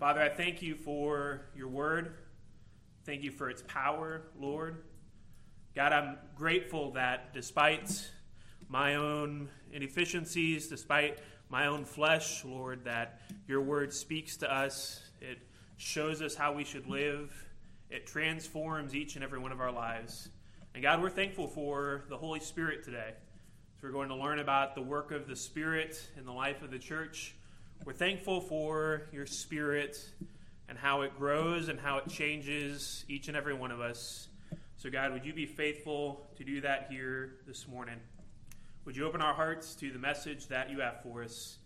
Father, I thank you for your word. Thank you for its power, Lord. God, I'm grateful that despite my own inefficiencies, despite my own flesh, Lord, that your word speaks to us. It shows us how we should live. It transforms each and every one of our lives. And God, we're thankful for the Holy Spirit today. So we're going to learn about the work of the Spirit in the life of the church. We're thankful for your Spirit and how it grows and how it changes each and every one of us. So, God, would you be faithful to do that here this morning? Would you open our hearts to the message that you have for us?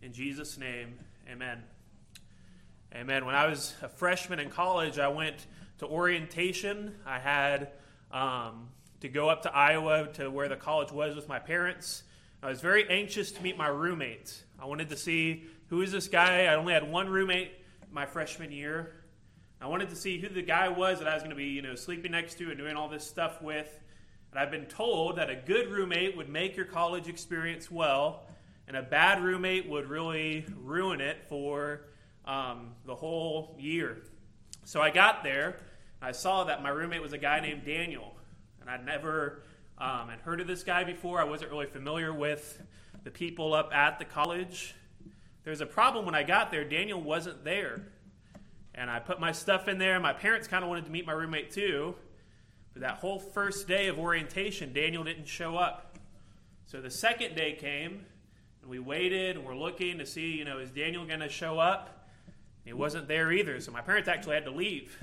In Jesus' name, amen. Amen. When I was a freshman in college, I went to orientation. I had um, to go up to Iowa to where the college was with my parents. I was very anxious to meet my roommate. I wanted to see who is this guy. I only had one roommate my freshman year. I wanted to see who the guy was that I was going to be, you know, sleeping next to and doing all this stuff with. And I've been told that a good roommate would make your college experience well, and a bad roommate would really ruin it for um, the whole year. So I got there. I saw that my roommate was a guy named Daniel and I'd never um, had heard of this guy before. I wasn't really familiar with the people up at the college. There was a problem when I got there. Daniel wasn't there. And I put my stuff in there. My parents kind of wanted to meet my roommate too. But that whole first day of orientation, Daniel didn't show up. So the second day came, and we waited and we're looking to see, you know, is Daniel going to show up? He wasn't there either. So my parents actually had to leave.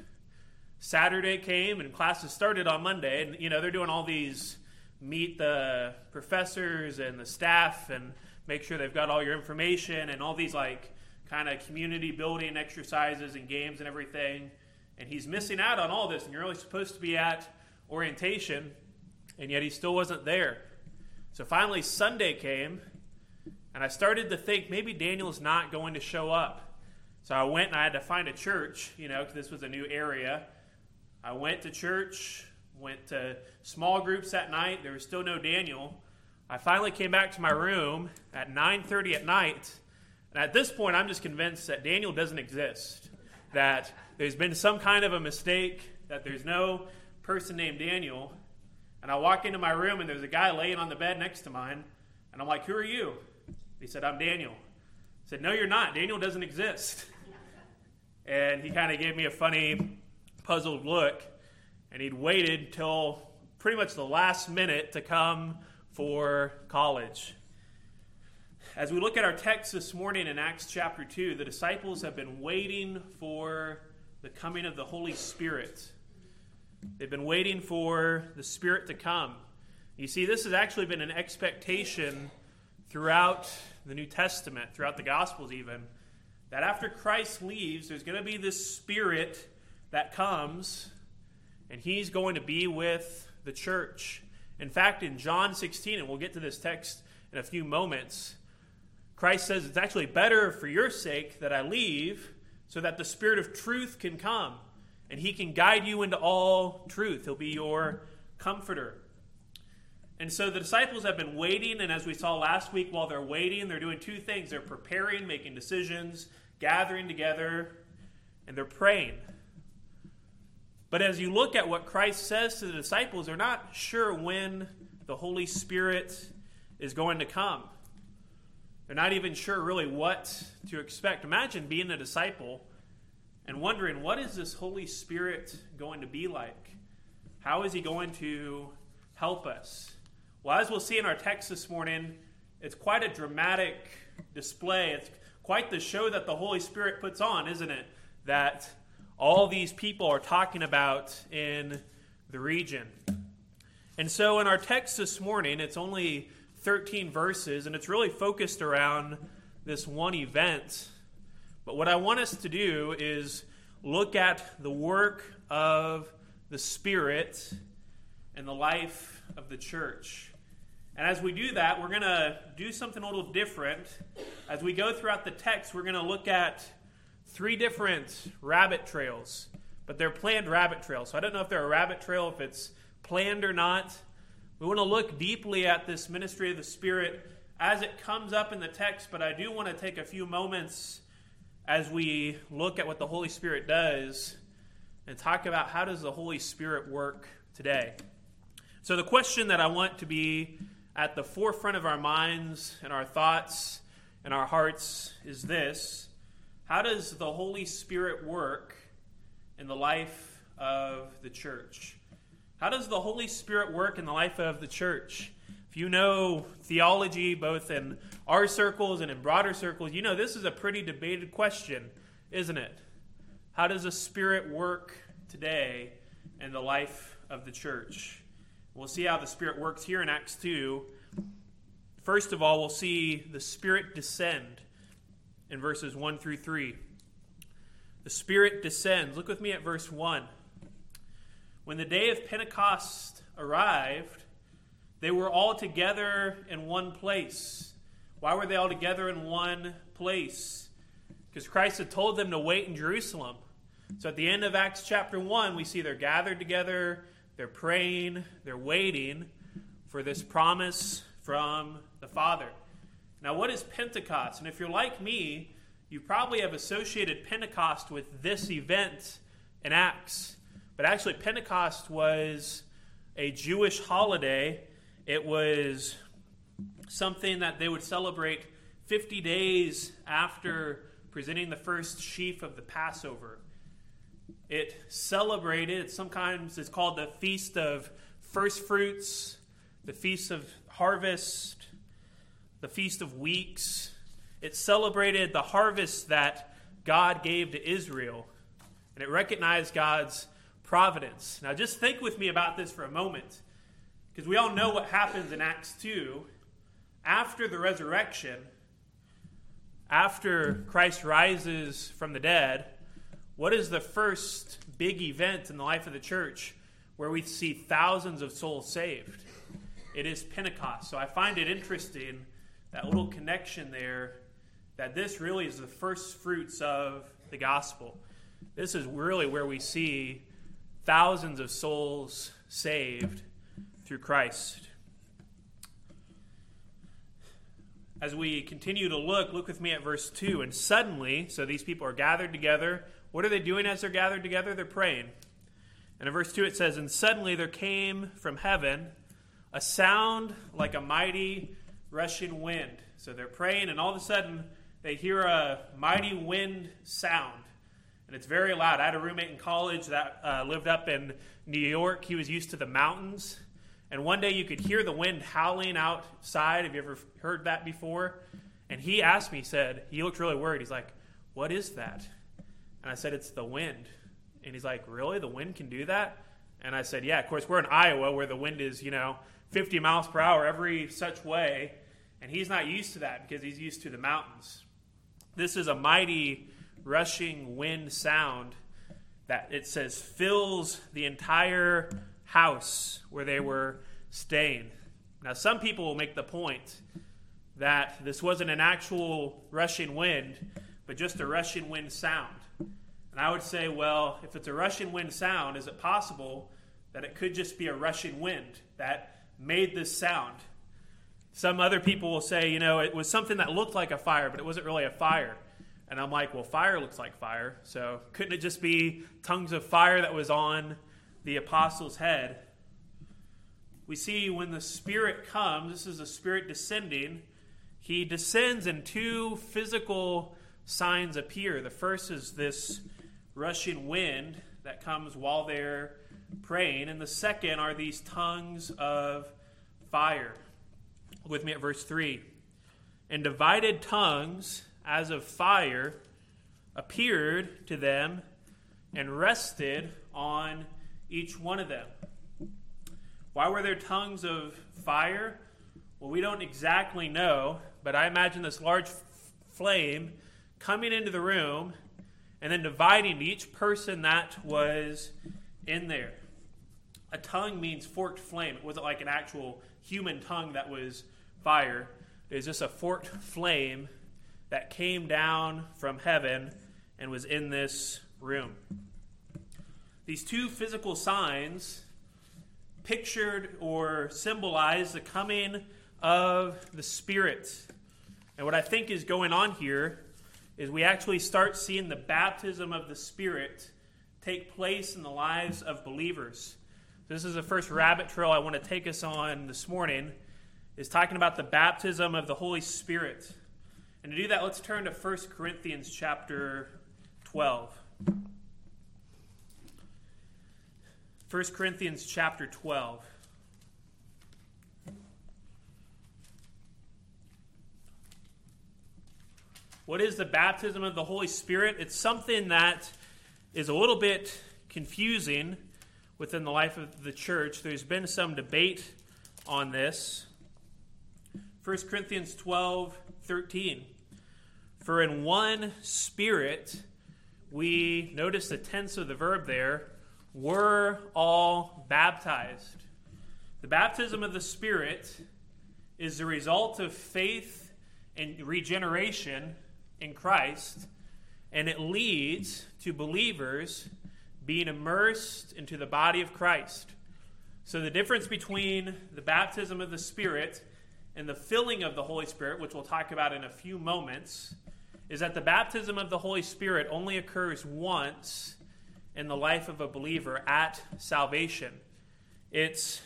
Saturday came and classes started on Monday, and you know they're doing all these meet the professors and the staff and make sure they've got all your information and all these like kind of community building exercises and games and everything. And he's missing out on all this, and you're only supposed to be at orientation, and yet he still wasn't there. So finally, Sunday came, and I started to think maybe Daniel's not going to show up. So I went and I had to find a church, you know, because this was a new area. I went to church, went to small groups that night. There was still no Daniel. I finally came back to my room at 9:30 at night, and at this point, I'm just convinced that Daniel doesn't exist. That there's been some kind of a mistake. That there's no person named Daniel. And I walk into my room, and there's a guy laying on the bed next to mine, and I'm like, "Who are you?" He said, "I'm Daniel." I said, "No, you're not. Daniel doesn't exist." And he kind of gave me a funny puzzled look, and he'd waited till pretty much the last minute to come for college. As we look at our text this morning in Acts chapter 2, the disciples have been waiting for the coming of the Holy Spirit. They've been waiting for the Spirit to come. You see, this has actually been an expectation throughout the New Testament, throughout the Gospels, even, that after Christ leaves, there's going to be this Spirit that comes, and he's going to be with the church. In fact, in John 16, and we'll get to this text in a few moments, Christ says it's actually better for your sake that I leave so that the Spirit of truth can come and he can guide you into all truth. He'll be your comforter. And so the disciples have been waiting, and as we saw last week, while they're waiting, they're doing two things they're preparing, making decisions, gathering together, and they're praying. But as you look at what Christ says to the disciples, they're not sure when the Holy Spirit is going to come. They're not even sure really what to expect. Imagine being a disciple and wondering, what is this Holy Spirit going to be like? How is he going to help us? Well, as we'll see in our text this morning, it's quite a dramatic display. It's quite the show that the Holy Spirit puts on, isn't it? That all these people are talking about in the region. And so in our text this morning, it's only 13 verses, and it's really focused around this one event. But what I want us to do is look at the work of the Spirit and the life of the church. And as we do that, we're going to do something a little different. As we go throughout the text, we're going to look at three different rabbit trails, but they're planned rabbit trails. So I don't know if they're a rabbit trail, if it's planned or not. We want to look deeply at this ministry of the Spirit as it comes up in the text, but I do want to take a few moments as we look at what the Holy Spirit does and talk about how does the Holy Spirit work today. So the question that I want to be at the forefront of our minds and our thoughts and our hearts is this How does the Holy Spirit work in the life of the church? How does the Holy Spirit work in the life of the church? If you know theology, both in our circles and in broader circles, you know this is a pretty debated question, isn't it? How does the Spirit work today in the life of the church? We'll see how the Spirit works here in Acts 2 First of all, we'll see the Spirit descend in verses 1 through 3. The Spirit descends. Look with me at verse 1. When the day of Pentecost arrived, they were all together in one place. Why were they all together in one place? Because Christ had told them to wait in Jerusalem. So at the end of Acts chapter 1, we see they're gathered together, they're praying, they're waiting for this promise from the Father. Now, what is Pentecost? And if you're like me, you probably have associated Pentecost with this event in Acts. But actually, Pentecost was a Jewish holiday. It was something that they would celebrate 50 days after presenting the first sheaf of the Passover. It celebrated, sometimes it's called the Feast of First Fruits, the Feast of Harvest, the Feast of Weeks. It celebrated the harvest that God gave to Israel, and it recognized God's providence. Now, just think with me about this for a moment, because we all know what happens in Acts 2 after the resurrection, after Christ rises from the dead. What is the first big event in the life of the church where we see thousands of souls saved? It is Pentecost. So I find it interesting that little connection there, that this really is the first fruits of the gospel. This is really where we see thousands of souls saved through Christ. As we continue to look, look with me at verse 2. And suddenly, so these people are gathered together. What are they doing as they're gathered together? They're praying. And in verse 2 it says, And suddenly there came from heaven a sound like a mighty rushing wind. So they're praying, and all of a sudden they hear a mighty wind sound. And it's very loud. I had a roommate in college that uh, lived up in New York. He was used to the mountains. And one day you could hear the wind howling outside. Have you ever heard that before? And he asked me, he said, he looked really worried. He's like, What is that? And I said, It's the wind. And he's like, Really? The wind can do that? And I said, Yeah, of course, we're in Iowa where the wind is, you know, 50 miles per hour every such way. And he's not used to that because he's used to the mountains. This is a mighty rushing wind sound that it says fills the entire house where they were staying. Now, some people will make the point that this wasn't an actual rushing wind, but just a rushing wind sound. And I would say, well, if it's a rushing wind sound, is it possible that it could just be a rushing wind that made this sound? Some other people will say, you know, it was something that looked like a fire, but it wasn't really a fire. And I'm like, well, fire looks like fire. So couldn't it just be tongues of fire that was on the apostles' head? We see when the Spirit comes, this is the Spirit descending, he descends and two physical signs appear. The first is this rushing wind that comes while they're praying, and the second are these tongues of fire with me at verse 3. And divided tongues as of fire appeared to them and rested on each one of them. Why were there tongues of fire? Well, we don't exactly know, but I imagine this large f- flame coming into the room and then dividing each person that was in there. A tongue means forked flame. It wasn't like an actual human tongue that was fire. Was just a forked flame that came down from heaven and was in this room. These two physical signs pictured or symbolize the coming of the Spirit. And what I think is going on here is we actually start seeing the baptism of the Spirit take place in the lives of believers. This is the first rabbit trail I want to take us on this morning is talking about the baptism of the Holy Spirit. And to do that, let's turn to 1 Corinthians chapter 12. 1 Corinthians chapter 12. What is the baptism of the Holy Spirit? It's something that is a little bit confusing within the life of the church. There's been some debate on this. 1 Corinthians 12 13. For in one spirit, we notice the tense of the verb there, were all baptized. The baptism of the Spirit is the result of faith and regeneration in Christ, and it leads to believers being immersed into the body of Christ. So, the difference between the baptism of the Spirit and the filling of the Holy Spirit, which we'll talk about in a few moments, is that the baptism of the Holy Spirit only occurs once in the life of a believer at salvation. It's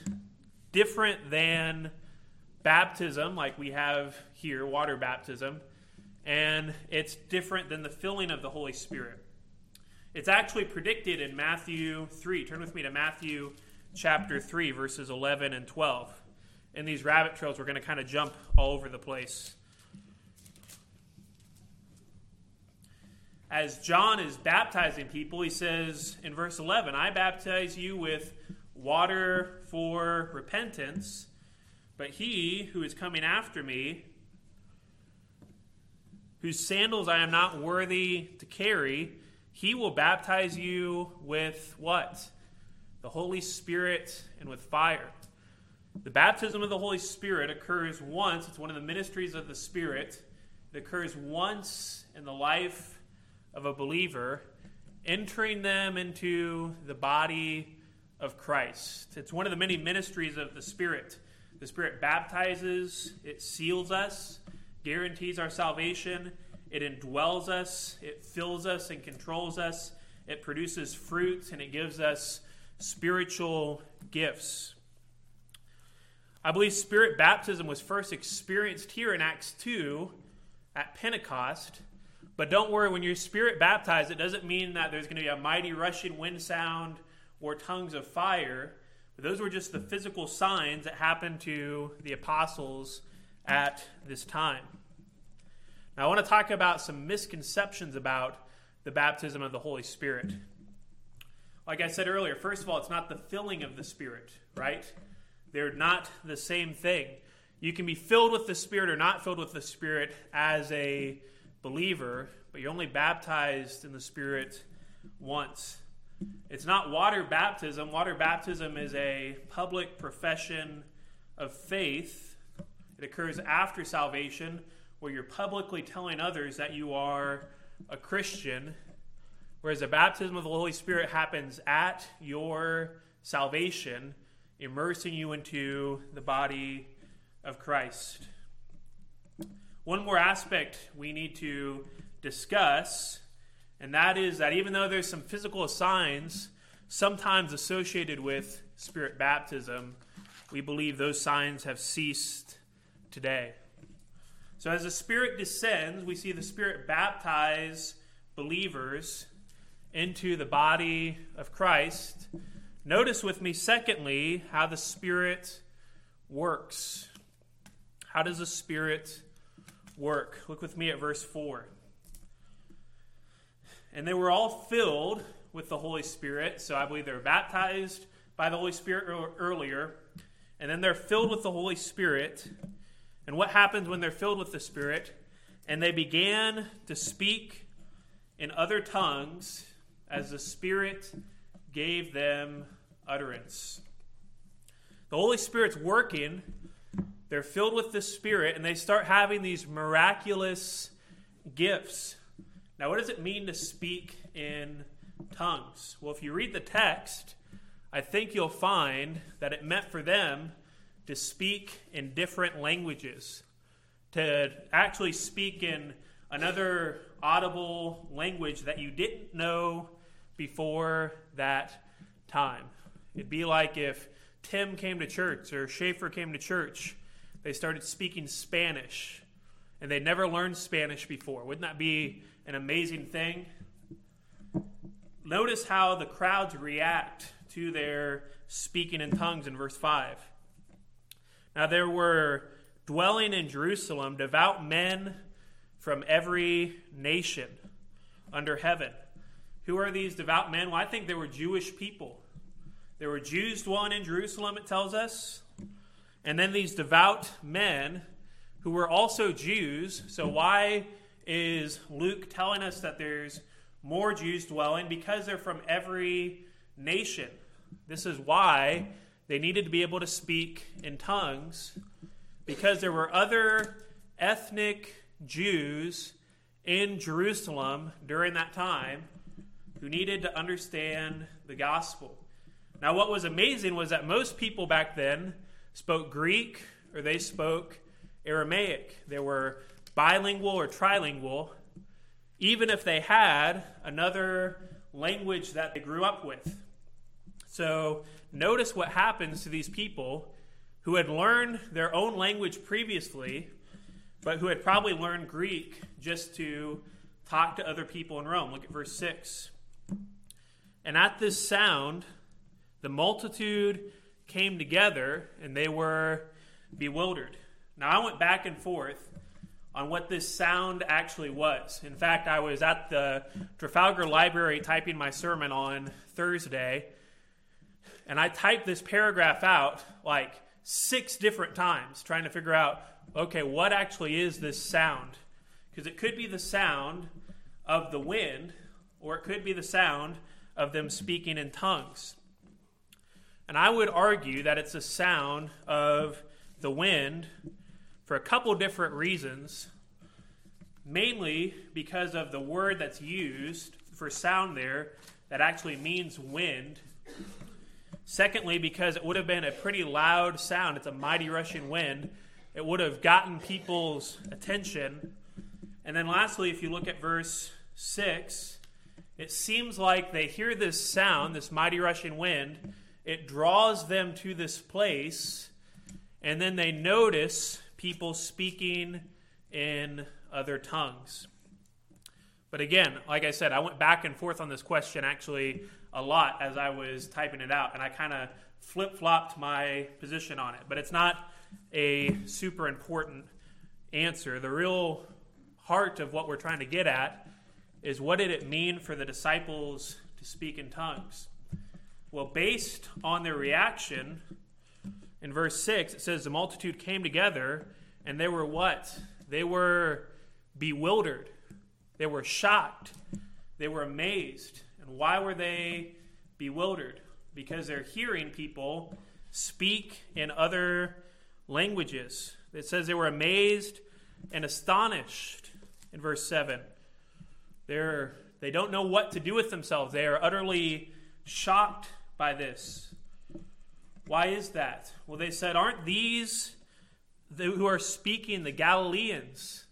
different than baptism, like we have here, water baptism and it's different than the filling of the Holy Spirit. It's actually predicted in Matthew 3. Turn with me to Matthew chapter 3, verses 11 and 12. In these rabbit trails, we're going to kind of jump all over the place. As John is baptizing people, he says in verse 11, I baptize you with water for repentance, but he who is coming after me, whose sandals I am not worthy to carry, he will baptize you with what? The Holy Spirit and with fire. The baptism of the Holy Spirit occurs once, it's one of the ministries of the Spirit. It occurs once in the life of a believer, entering them into the body of Christ. It's one of the many ministries of the Spirit. The Spirit baptizes, it seals us, guarantees our salvation. It indwells us, it fills us and controls us, it produces fruit, and it gives us spiritual gifts. I believe spirit baptism was first experienced here in Acts 2 at Pentecost. But don't worry, when you're spirit baptized, it doesn't mean that there's going to be a mighty rushing wind sound or tongues of fire. But those were just the physical signs that happened to the apostles at this time. Now, I want to talk about some misconceptions about the baptism of the Holy Spirit. Like I said earlier, first of all, it's not the filling of the Spirit, right? They're not the same thing. You can be filled with the Spirit or not filled with the Spirit as a believer, but you're only baptized in the Spirit once. It's not water baptism. Water baptism is a public profession of faith. It occurs after salvation where you're publicly telling others that you are a Christian, whereas the baptism of the Holy Spirit happens at your salvation, immersing you into the body of Christ. One more aspect we need to discuss, and that is that even though there's some physical signs sometimes associated with spirit baptism, we believe those signs have ceased today. So, as the Spirit descends, we see the Spirit baptize believers into the body of Christ. Notice with me, secondly, how the Spirit works. How does the Spirit work? Look with me at verse 4. And they were all filled with the Holy Spirit. So I believe they were baptized by the Holy Spirit earlier. And then they're filled with the Holy Spirit. And what happens when they're filled with the Spirit? And they began to speak in other tongues as the Spirit gave them utterance. The Holy Spirit's working. They're filled with the Spirit, and they start having these miraculous gifts. Now, what does it mean to speak in tongues? Well, if you read the text, I think you'll find that it meant for them to speak in different languages, to actually speak in another audible language that you didn't know before that time. It'd be like if Tim came to church or Schaefer came to church, they started speaking Spanish and they'd never learned Spanish before. Wouldn't that be an amazing thing? Notice how the crowds react to their speaking in tongues in verse 5. Now there were dwelling in Jerusalem devout men from every nation under heaven. Who are these devout men? Well, I think they were Jewish people. There were Jews dwelling in Jerusalem, it tells us. And then these devout men who were also Jews. So, why is Luke telling us that there's more Jews dwelling? Because they're from every nation. This is why they needed to be able to speak in tongues, because there were other ethnic Jews in Jerusalem during that time who needed to understand the gospel. Now, what was amazing was that most people back then spoke Greek or they spoke Aramaic. They were bilingual or trilingual, even if they had another language that they grew up with. So, notice what happens to these people who had learned their own language previously, but who had probably learned Greek just to talk to other people in Rome. Look at verse 6. And at this sound, the multitude came together and they were bewildered. Now, I went back and forth on what this sound actually was. In fact, I was at the Trafalgar Library typing my sermon on Thursday, and I typed this paragraph out like six different times trying to figure out okay, what actually is this sound? Because it could be the sound of the wind, or it could be the sound of them speaking in tongues. And I would argue that it's a sound of the wind for a couple different reasons. Mainly because of the word that's used for sound there that actually means wind. Secondly, because it would have been a pretty loud sound. It's a mighty rushing wind. It would have gotten people's attention. And then lastly, if you look at verse 6, it seems like they hear this sound, this mighty rushing wind. It draws them to this place, and then they notice people speaking in other tongues. But again, like I said, I went back and forth on this question actually a lot as I was typing it out, and I kind of flip flopped my position on it. But it's not a super important answer. The real heart of what we're trying to get at is what did it mean for the disciples to speak in tongues? Well, based on their reaction, in verse 6, it says, The multitude came together, and they were what? They were bewildered. They were shocked. They were amazed. And why were they bewildered? Because they're hearing people speak in other languages. It says they were amazed and astonished in verse 7. They're, they don't know what to do with themselves. They are utterly shocked by this. Why is that? Well, they said, Aren't these who are speaking the Galileans?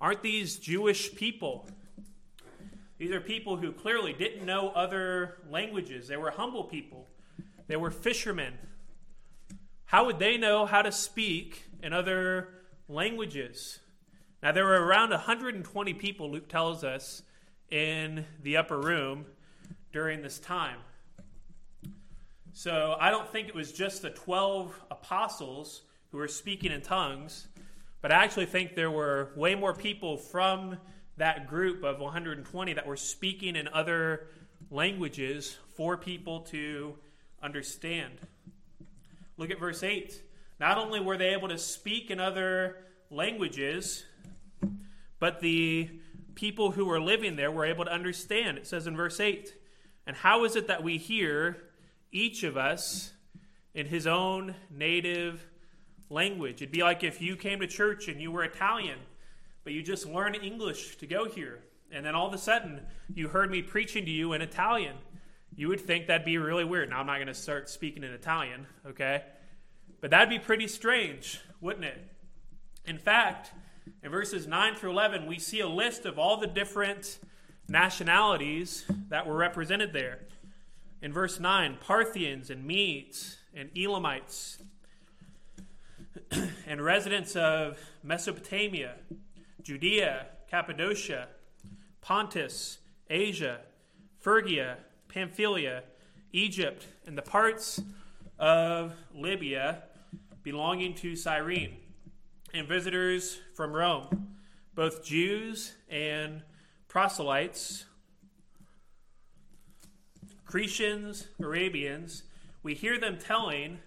Aren't these Jewish people? These are people who clearly didn't know other languages. They were humble people, they were fishermen. How would they know how to speak in other languages? Now, there were around 120 people, Luke tells us, in the upper room during this time. So I don't think it was just the 12 apostles who were speaking in tongues, but I actually think there were way more people from that group of 120 that were speaking in other languages for people to understand. Look at verse 8. Not only were they able to speak in other languages, but the people who were living there were able to understand. It says in verse 8, And how is it that we hear each of us in his own native language. It'd be like if you came to church and you were Italian, but you just learned English to go here. And then all of a sudden, you heard me preaching to you in Italian. You would think that'd be really weird. Now, I'm not going to start speaking in Italian, okay? But that'd be pretty strange, wouldn't it? In fact, In verses 9 through 11, we see a list of all the different nationalities that were represented there. In verse 9, Parthians and Medes and Elamites and residents of Mesopotamia, Judea, Cappadocia, Pontus, Asia, Phrygia, Pamphylia, Egypt, and the parts of Libya belonging to Cyrene, and visitors from Rome, both Jews and proselytes, Cretians, Arabians, we hear them telling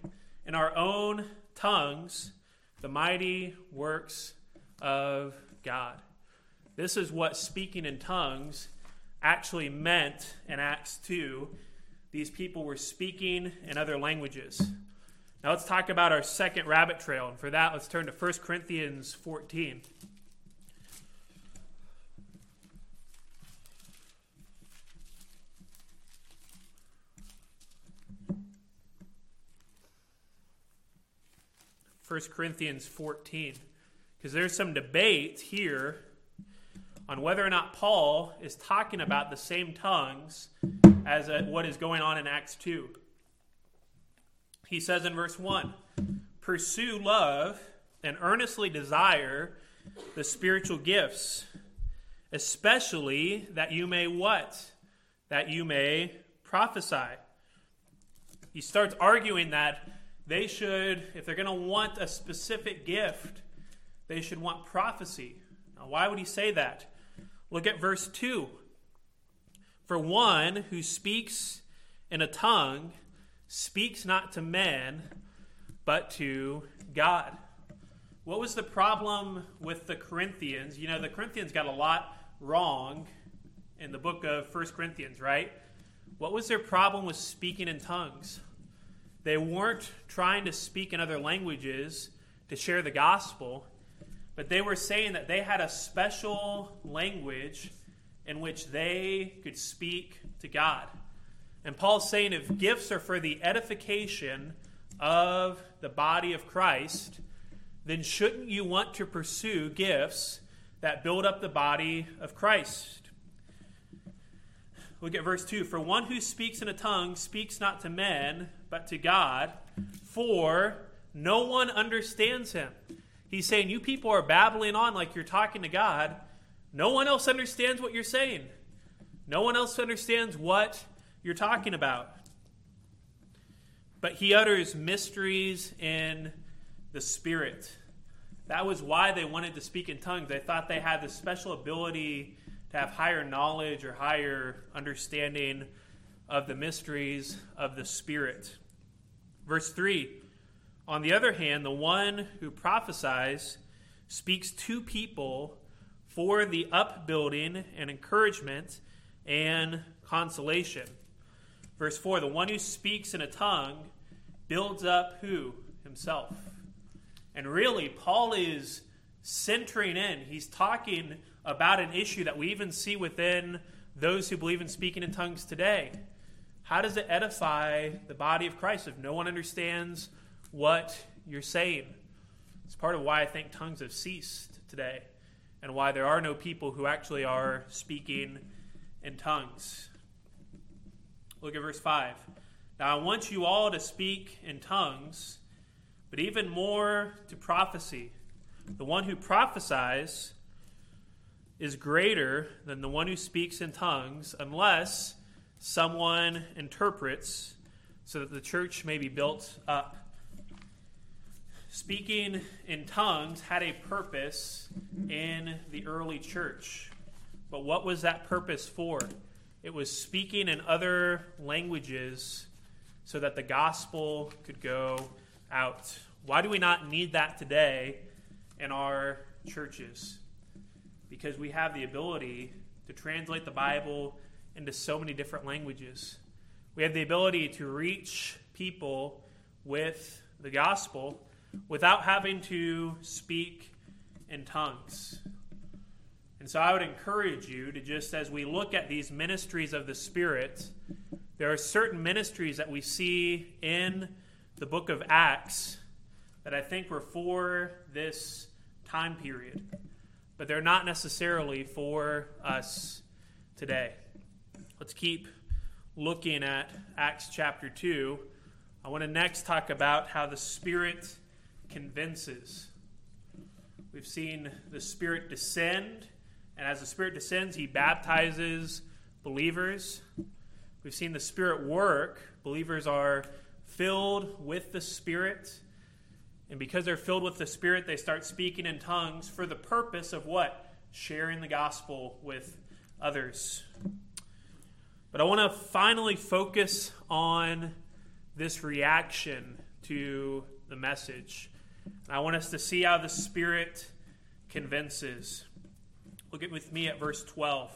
in our own tongues the mighty works of God. This is what speaking in tongues actually meant in Acts 2. These people were speaking in other languages. Now let's talk about our second rabbit trail. And for that, let's turn to 1 Corinthians 14. First Corinthians 14 because there's some debate here on whether or not Paul is talking about the same tongues as a, what is going on in Acts 2. He says in verse 1 Pursue love and earnestly desire the spiritual gifts, especially that you may what? That you may prophesy. He starts arguing that they should, if they're going to want a specific gift, they should want prophecy. Now, why would he say that? Look at verse 2. For one who speaks in a tongue speaks not to men, but to God. What was the problem with the Corinthians? You know, the Corinthians got a lot wrong in the book of 1 Corinthians, right? What was their problem with speaking in tongues? They weren't trying to speak in other languages to share the gospel. But they were saying that they had a special language in which they could speak to God. And Paul's saying if gifts are for the edification of the body of Christ, then shouldn't you want to pursue gifts that build up the body of Christ? Look at verse 2 For one who speaks in a tongue speaks not to men, but to God, for no one understands him. He's saying, You people are babbling on like you're talking to God. No one else understands what you're saying. No one else understands what you're talking about. But he utters mysteries in the Spirit. That was why they wanted to speak in tongues. They thought they had this special ability to have higher knowledge or higher understanding of the mysteries of the Spirit. Verse 3 on the other hand, the one who prophesies speaks to people for the upbuilding and encouragement and consolation. Verse 4 The one who speaks in a tongue builds up who? Himself. And really, Paul is centering in. He's talking about an issue that we even see within those who believe in speaking in tongues today. How does it edify the body of Christ if no one understands what you're saying. It's part of why I think tongues have ceased today and why there are no people who actually are speaking in tongues. Look at verse 5. Now I want you all to speak in tongues, but even more to prophecy. The one who prophesies is greater than the one who speaks in tongues, unless someone interprets, so that the church may be built up speaking in tongues had a purpose in the early church. But what was that purpose for? It was speaking in other languages so that the gospel could go out. Why do we not need that today in our churches? Because we have the ability to translate the Bible into so many different languages. We have the ability to reach people with the gospel without having to speak in tongues. And so I would encourage you to just as we look at these ministries of the Spirit, there are certain ministries that we see in the book of Acts that I think were for this time period. but they're not necessarily for us today. Let's keep looking at Acts chapter 2. I want to next talk about how the Spirit convinces. We've seen the Spirit descend, and as the Spirit descends, He baptizes believers. We've seen the Spirit work. Believers are filled with the Spirit. And because they're filled with the Spirit, they start speaking in tongues for the purpose of what? Sharing the gospel with others. But I want to finally focus on this reaction to the message. I want us to see how the Spirit convinces. Look at with me at verse 12.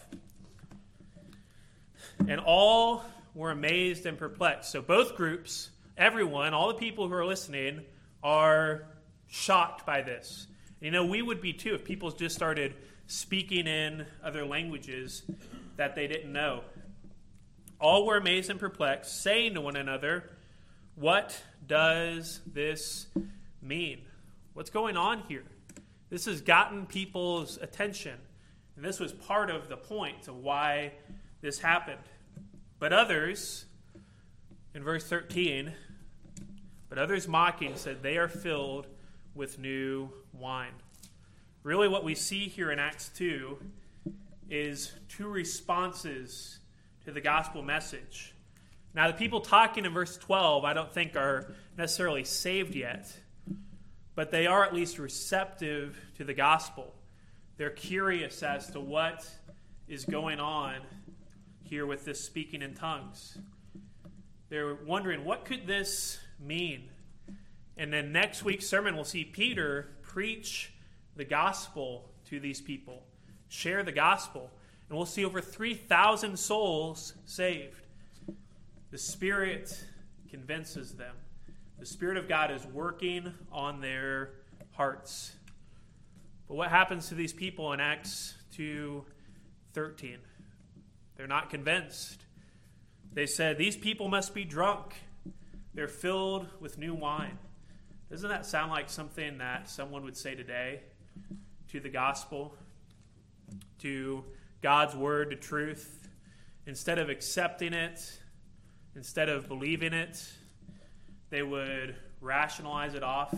And all were amazed and perplexed. So both groups, everyone, all the people who are listening, are shocked by this. You know, we would be too if people just started speaking in other languages that they didn't know. All were amazed and perplexed, saying to one another, What does this mean? What's going on here? This has gotten people's attention. And this was part of the point of why this happened. But others, in verse 13, but others mocking said they are filled with new wine. Really, what we see here in Acts 2 is two responses to the gospel message. Now, the people talking in verse 12, I don't think are necessarily saved yet, but they are at least receptive to the gospel. They're curious as to what is going on here with this speaking in tongues. They're wondering, what could this mean? And then next week's sermon, we'll see Peter preach the gospel to these people, share the gospel and we'll see over 3,000 souls saved. The Spirit convinces them. The Spirit of God is working on their hearts. But what happens to these people in Acts 2:13? They're not convinced. They said, These people must be drunk. They're filled with new wine. Doesn't that sound like something that someone would say today to the gospel, to God's word to truth, instead of accepting it, instead of believing it, they would rationalize it off.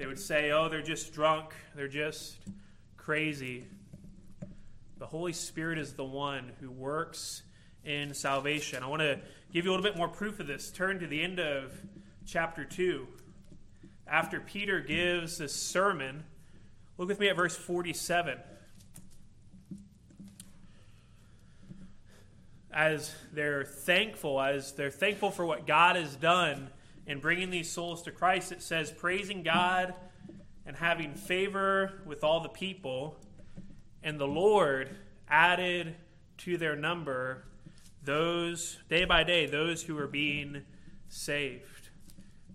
They would say, oh, they're just drunk, they're just crazy. The Holy Spirit is the one who works in salvation. I want to give you a little bit more proof of this. Turn to the end of chapter 2. After Peter gives this sermon, look with me at verse 47. as they're thankful, as they're thankful for what God has done in bringing these souls to Christ, it says, praising God and having favor with all the people. And the Lord added to their number those, day by day, those who are being saved.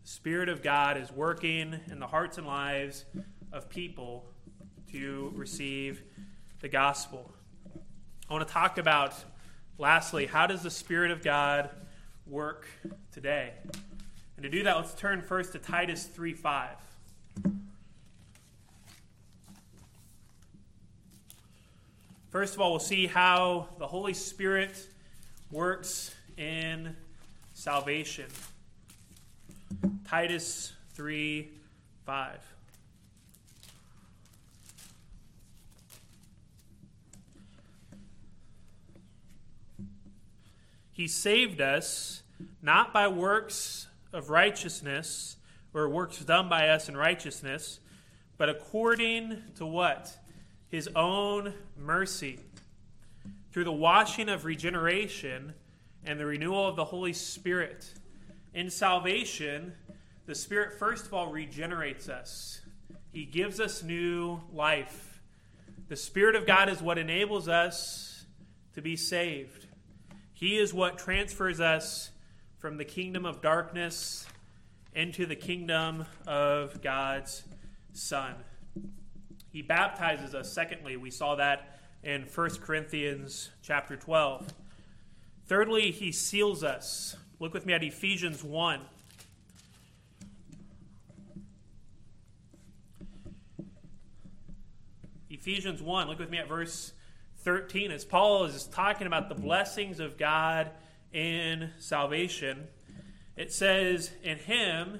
The Spirit of God is working in the hearts and lives of people to receive the gospel. I want to talk about Lastly, how does the Spirit of God work today? And to do that, let's turn first to Titus 3 5. First of all, we'll see how the Holy Spirit works in salvation. Titus 3 5. He saved us not by works of righteousness or works done by us in righteousness, but according to what? His own mercy. Through the washing of regeneration and the renewal of the Holy Spirit. In salvation, the Spirit first of all regenerates us, He gives us new life. The Spirit of God is what enables us to be saved. He is what transfers us from the kingdom of darkness into the kingdom of God's Son. He baptizes us. Secondly, we saw that in 1 Corinthians chapter 12. Thirdly, he seals us. Look with me at Ephesians 1. Ephesians 1, look with me at verse 13. As Paul is talking about the blessings of God in salvation, it says, In him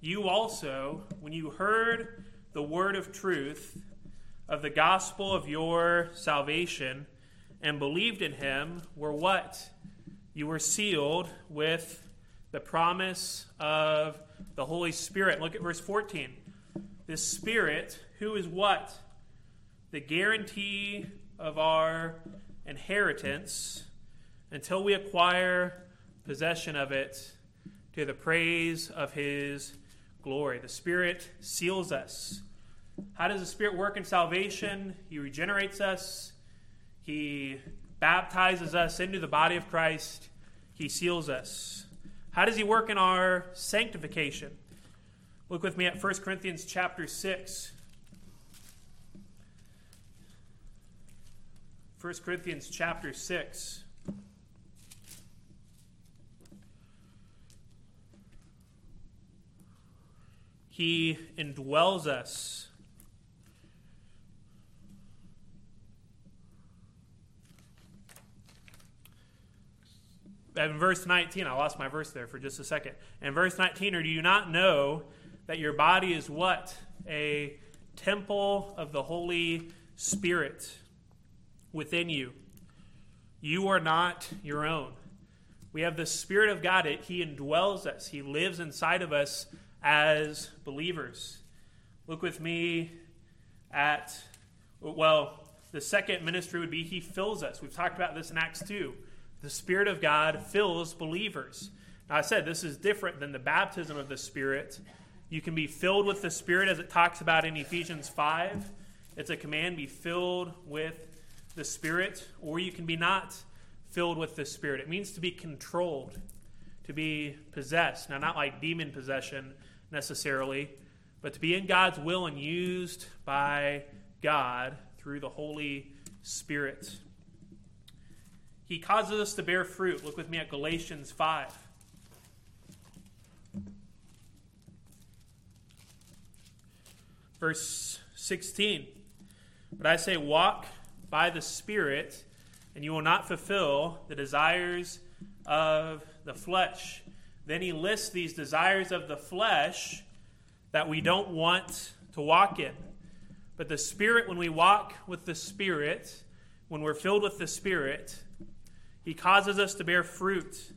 you also, when you heard the word of truth of the gospel of your salvation and believed in him, were what? You were sealed with the promise of the Holy Spirit. Look at verse 14. This Spirit, who is what? The guarantee of our inheritance until we acquire possession of it to the praise of his glory. The Spirit seals us. How does the Spirit work in salvation? He regenerates us, He baptizes us into the body of Christ, He seals us. How does He work in our sanctification? Look with me at 1 Corinthians chapter 6. 1 Corinthians chapter 6. He indwells us. In verse 19, I lost my verse there for just a second. In verse 19, or do you not know that your body is what? A temple of the Holy Spirit within you. You are not your own. We have the Spirit of God. He indwells us, He lives inside of us as believers. Look with me at, well, the second ministry would be He fills us. We've talked about this in Acts 2. The Spirit of God fills believers. Now, I said this is different than the baptism of the Spirit. You can be filled with the Spirit as it talks about in Ephesians 5. It's a command be filled with the Spirit, or you can be not filled with the Spirit. It means to be controlled, to be possessed. Now, not like demon possession, necessarily, but to be in God's will and used by God through the Holy Spirit. He causes us to bear fruit. Look with me at Galatians 5. Verse 16. But I say, walk by the Spirit, and you will not fulfill the desires of the flesh. Then he lists these desires of the flesh that we don't want to walk in. But the Spirit, when we walk with the Spirit, when we're filled with the Spirit, he causes us to bear fruit.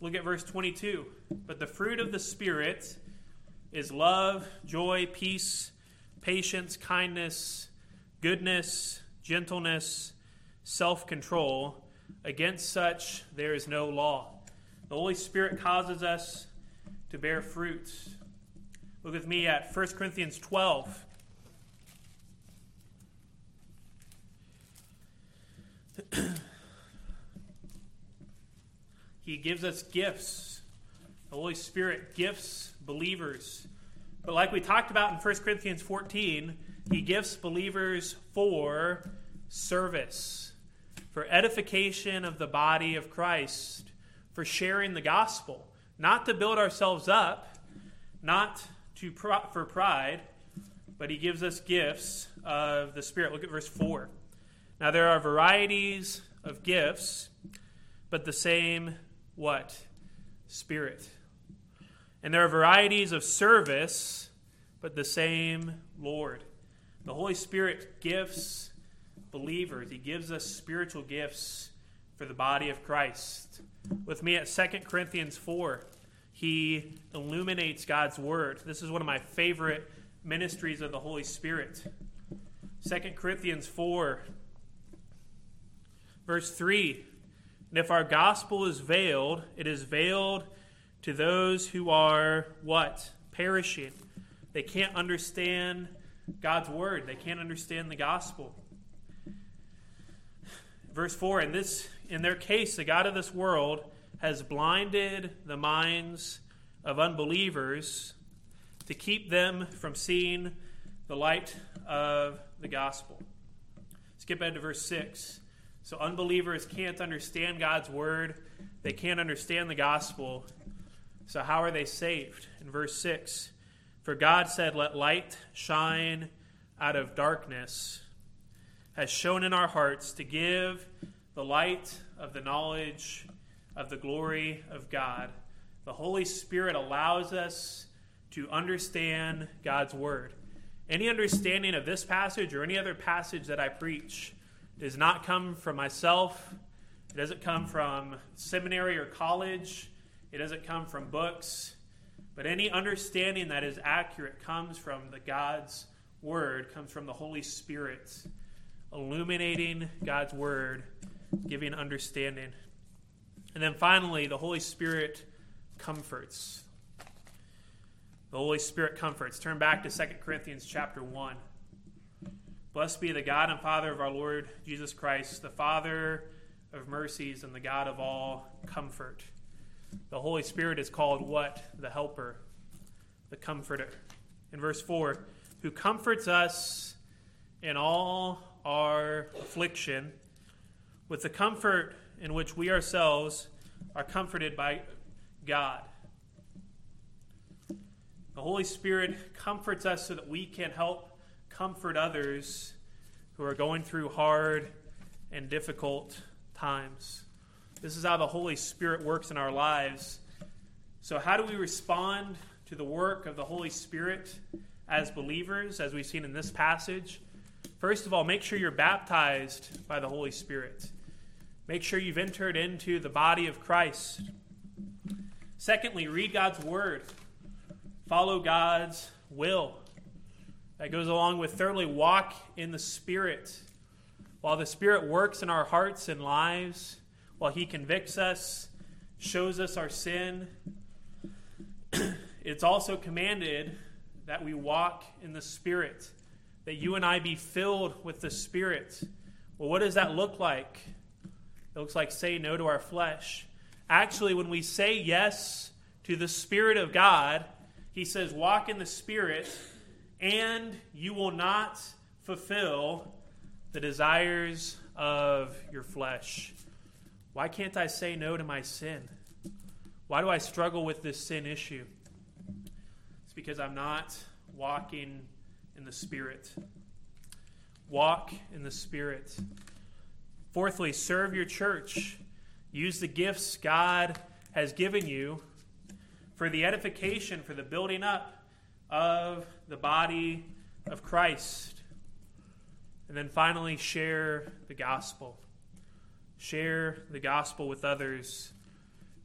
Look at verse 22. But the fruit of the Spirit is love, joy, peace, patience, kindness, goodness, gentleness, self control. Against such there is no law. The Holy Spirit causes us to bear fruit. Look with me at 1 Corinthians 12. he gives us gifts. The Holy Spirit gifts believers. But like we talked about in 1 Corinthians 14, he gifts believers for service, for edification of the body of Christ for sharing the gospel, not to build ourselves up, not to pro- for pride, but he gives us gifts of the Spirit. Look at verse 4. Now there are varieties of gifts, but the same what? Spirit. And there are varieties of service, but the same Lord. The Holy Spirit gifts believers, He gives us spiritual gifts for the body of Christ with me at 2 Corinthians 4. He illuminates God's word. This is one of my favorite ministries of the Holy Spirit. 2 Corinthians 4, verse 3. And if our gospel is veiled, it is veiled to those who are what? Perishing. They can't understand God's word, they can't understand the gospel. Verse 4 And this in their case, the God of this world has blinded the minds of unbelievers to keep them from seeing the light of the gospel. Skip ahead to verse 6. So, unbelievers can't understand God's word, they can't understand the gospel. So, how are they saved? In verse 6, for God said, Let light shine out of darkness, has shown in our hearts to give the light of the knowledge of the glory of God. The Holy Spirit allows us to understand God's Word. Any understanding of this passage or any other passage that I preach does not come from myself. It doesn't come from seminary or college. It doesn't come from books. But any understanding that is accurate comes from the God's Word, comes from the Holy Spirit, illuminating God's Word, giving understanding. And then finally, the Holy Spirit comforts. The Holy Spirit comforts. Turn back to 2 Corinthians chapter 1. Blessed be the God and Father of our Lord Jesus Christ, the Father of mercies and the God of all comfort. The Holy Spirit is called what? The Helper, the Comforter. In verse 4, who comforts us in all our affliction with the comfort in which we ourselves are comforted by God. The Holy Spirit comforts us so that we can help comfort others who are going through hard and difficult times. This is how the Holy Spirit works in our lives. So, how do we respond to the work of the Holy Spirit as believers, as we've seen in this passage? First of all, make sure you're baptized by the Holy Spirit. Make sure you've entered into the body of Christ. Secondly, read God's word, follow God's will. That goes along with, thirdly, walk in the Spirit. While the Spirit works in our hearts and lives, while He convicts us, shows us our sin, it's also commanded that we walk in the Spirit, that you and I be filled with the Spirit. Well, what does that look like? It looks like say no to our flesh. Actually, when we say yes to the Spirit of God, He says, walk in the Spirit and you will not fulfill the desires of your flesh. Why can't I say no to my sin? Why do I struggle with this sin issue? It's because I'm not walking in the Spirit. Walk in the Spirit. Fourthly, serve your church. Use the gifts God has given you for the edification, for the building up of the body of Christ. And then finally, share the gospel. Share the gospel with others.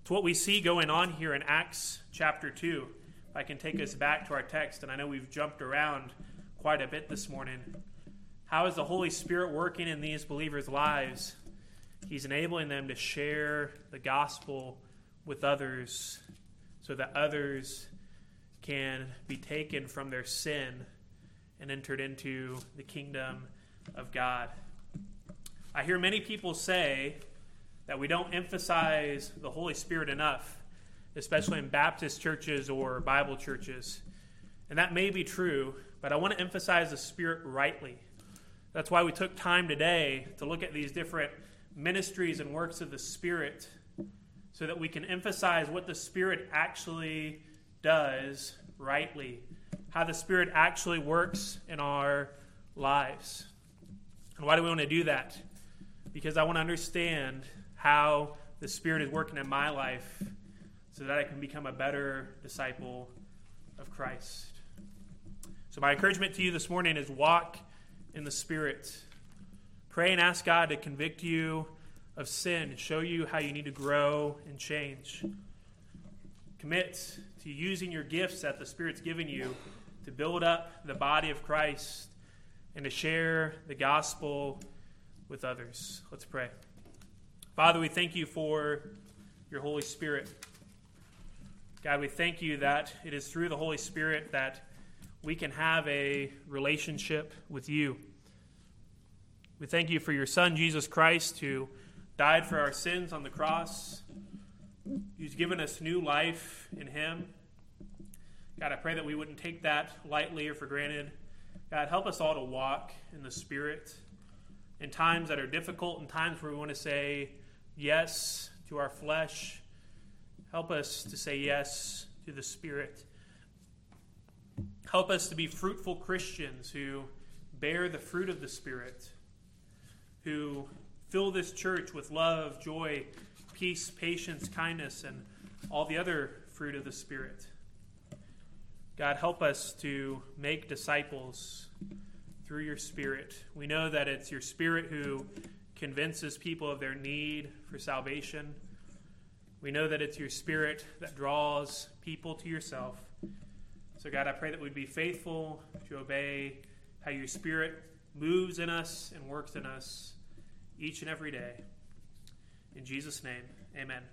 It's what we see going on here in Acts chapter 2. If I can take us back to our text, and I know we've jumped around quite a bit this morning. How is the Holy Spirit working in these believers' lives? He's enabling them to share the gospel with others so that others can be taken from their sin and entered into the kingdom of God. I hear many people say that we don't emphasize the Holy Spirit enough, especially in Baptist churches or Bible churches. And that may be true, but I want to emphasize the Spirit rightly. That's why we took time today to look at these different ministries and works of the Spirit so that we can emphasize what the Spirit actually does rightly, how the Spirit actually works in our lives. And why do we want to do that? Because I want to understand how the Spirit is working in my life so that I can become a better disciple of Christ. So, my encouragement to you this morning is walk in the Spirit. Pray and ask God to convict you of sin, show you how you need to grow and change. Commit to using your gifts that the Spirit's given you to build up the body of Christ and to share the gospel with others. Let's pray. Father, we thank you for your Holy Spirit. God, we thank you that it is through the Holy Spirit that we can have a relationship with you. We thank you for your Son, Jesus Christ, who died for our sins on the cross He's given us new life in Him. God, I pray that we wouldn't take that lightly or for granted. God, help us all to walk in the Spirit in times that are difficult, in times where we want to say yes to our flesh. Help us to say yes to the Spirit. Help us to be fruitful Christians who bear the fruit of the Spirit. who fill this church with love, joy, peace, patience, kindness, and all the other fruit of the Spirit. God, help us to make disciples through your Spirit. We know that it's your Spirit who convinces people of their need for salvation. We know that it's your Spirit that draws people to yourself. So, God, I pray that we'd be faithful to obey how your Spirit moves in us and works in us each and every day. In Jesus' name, amen.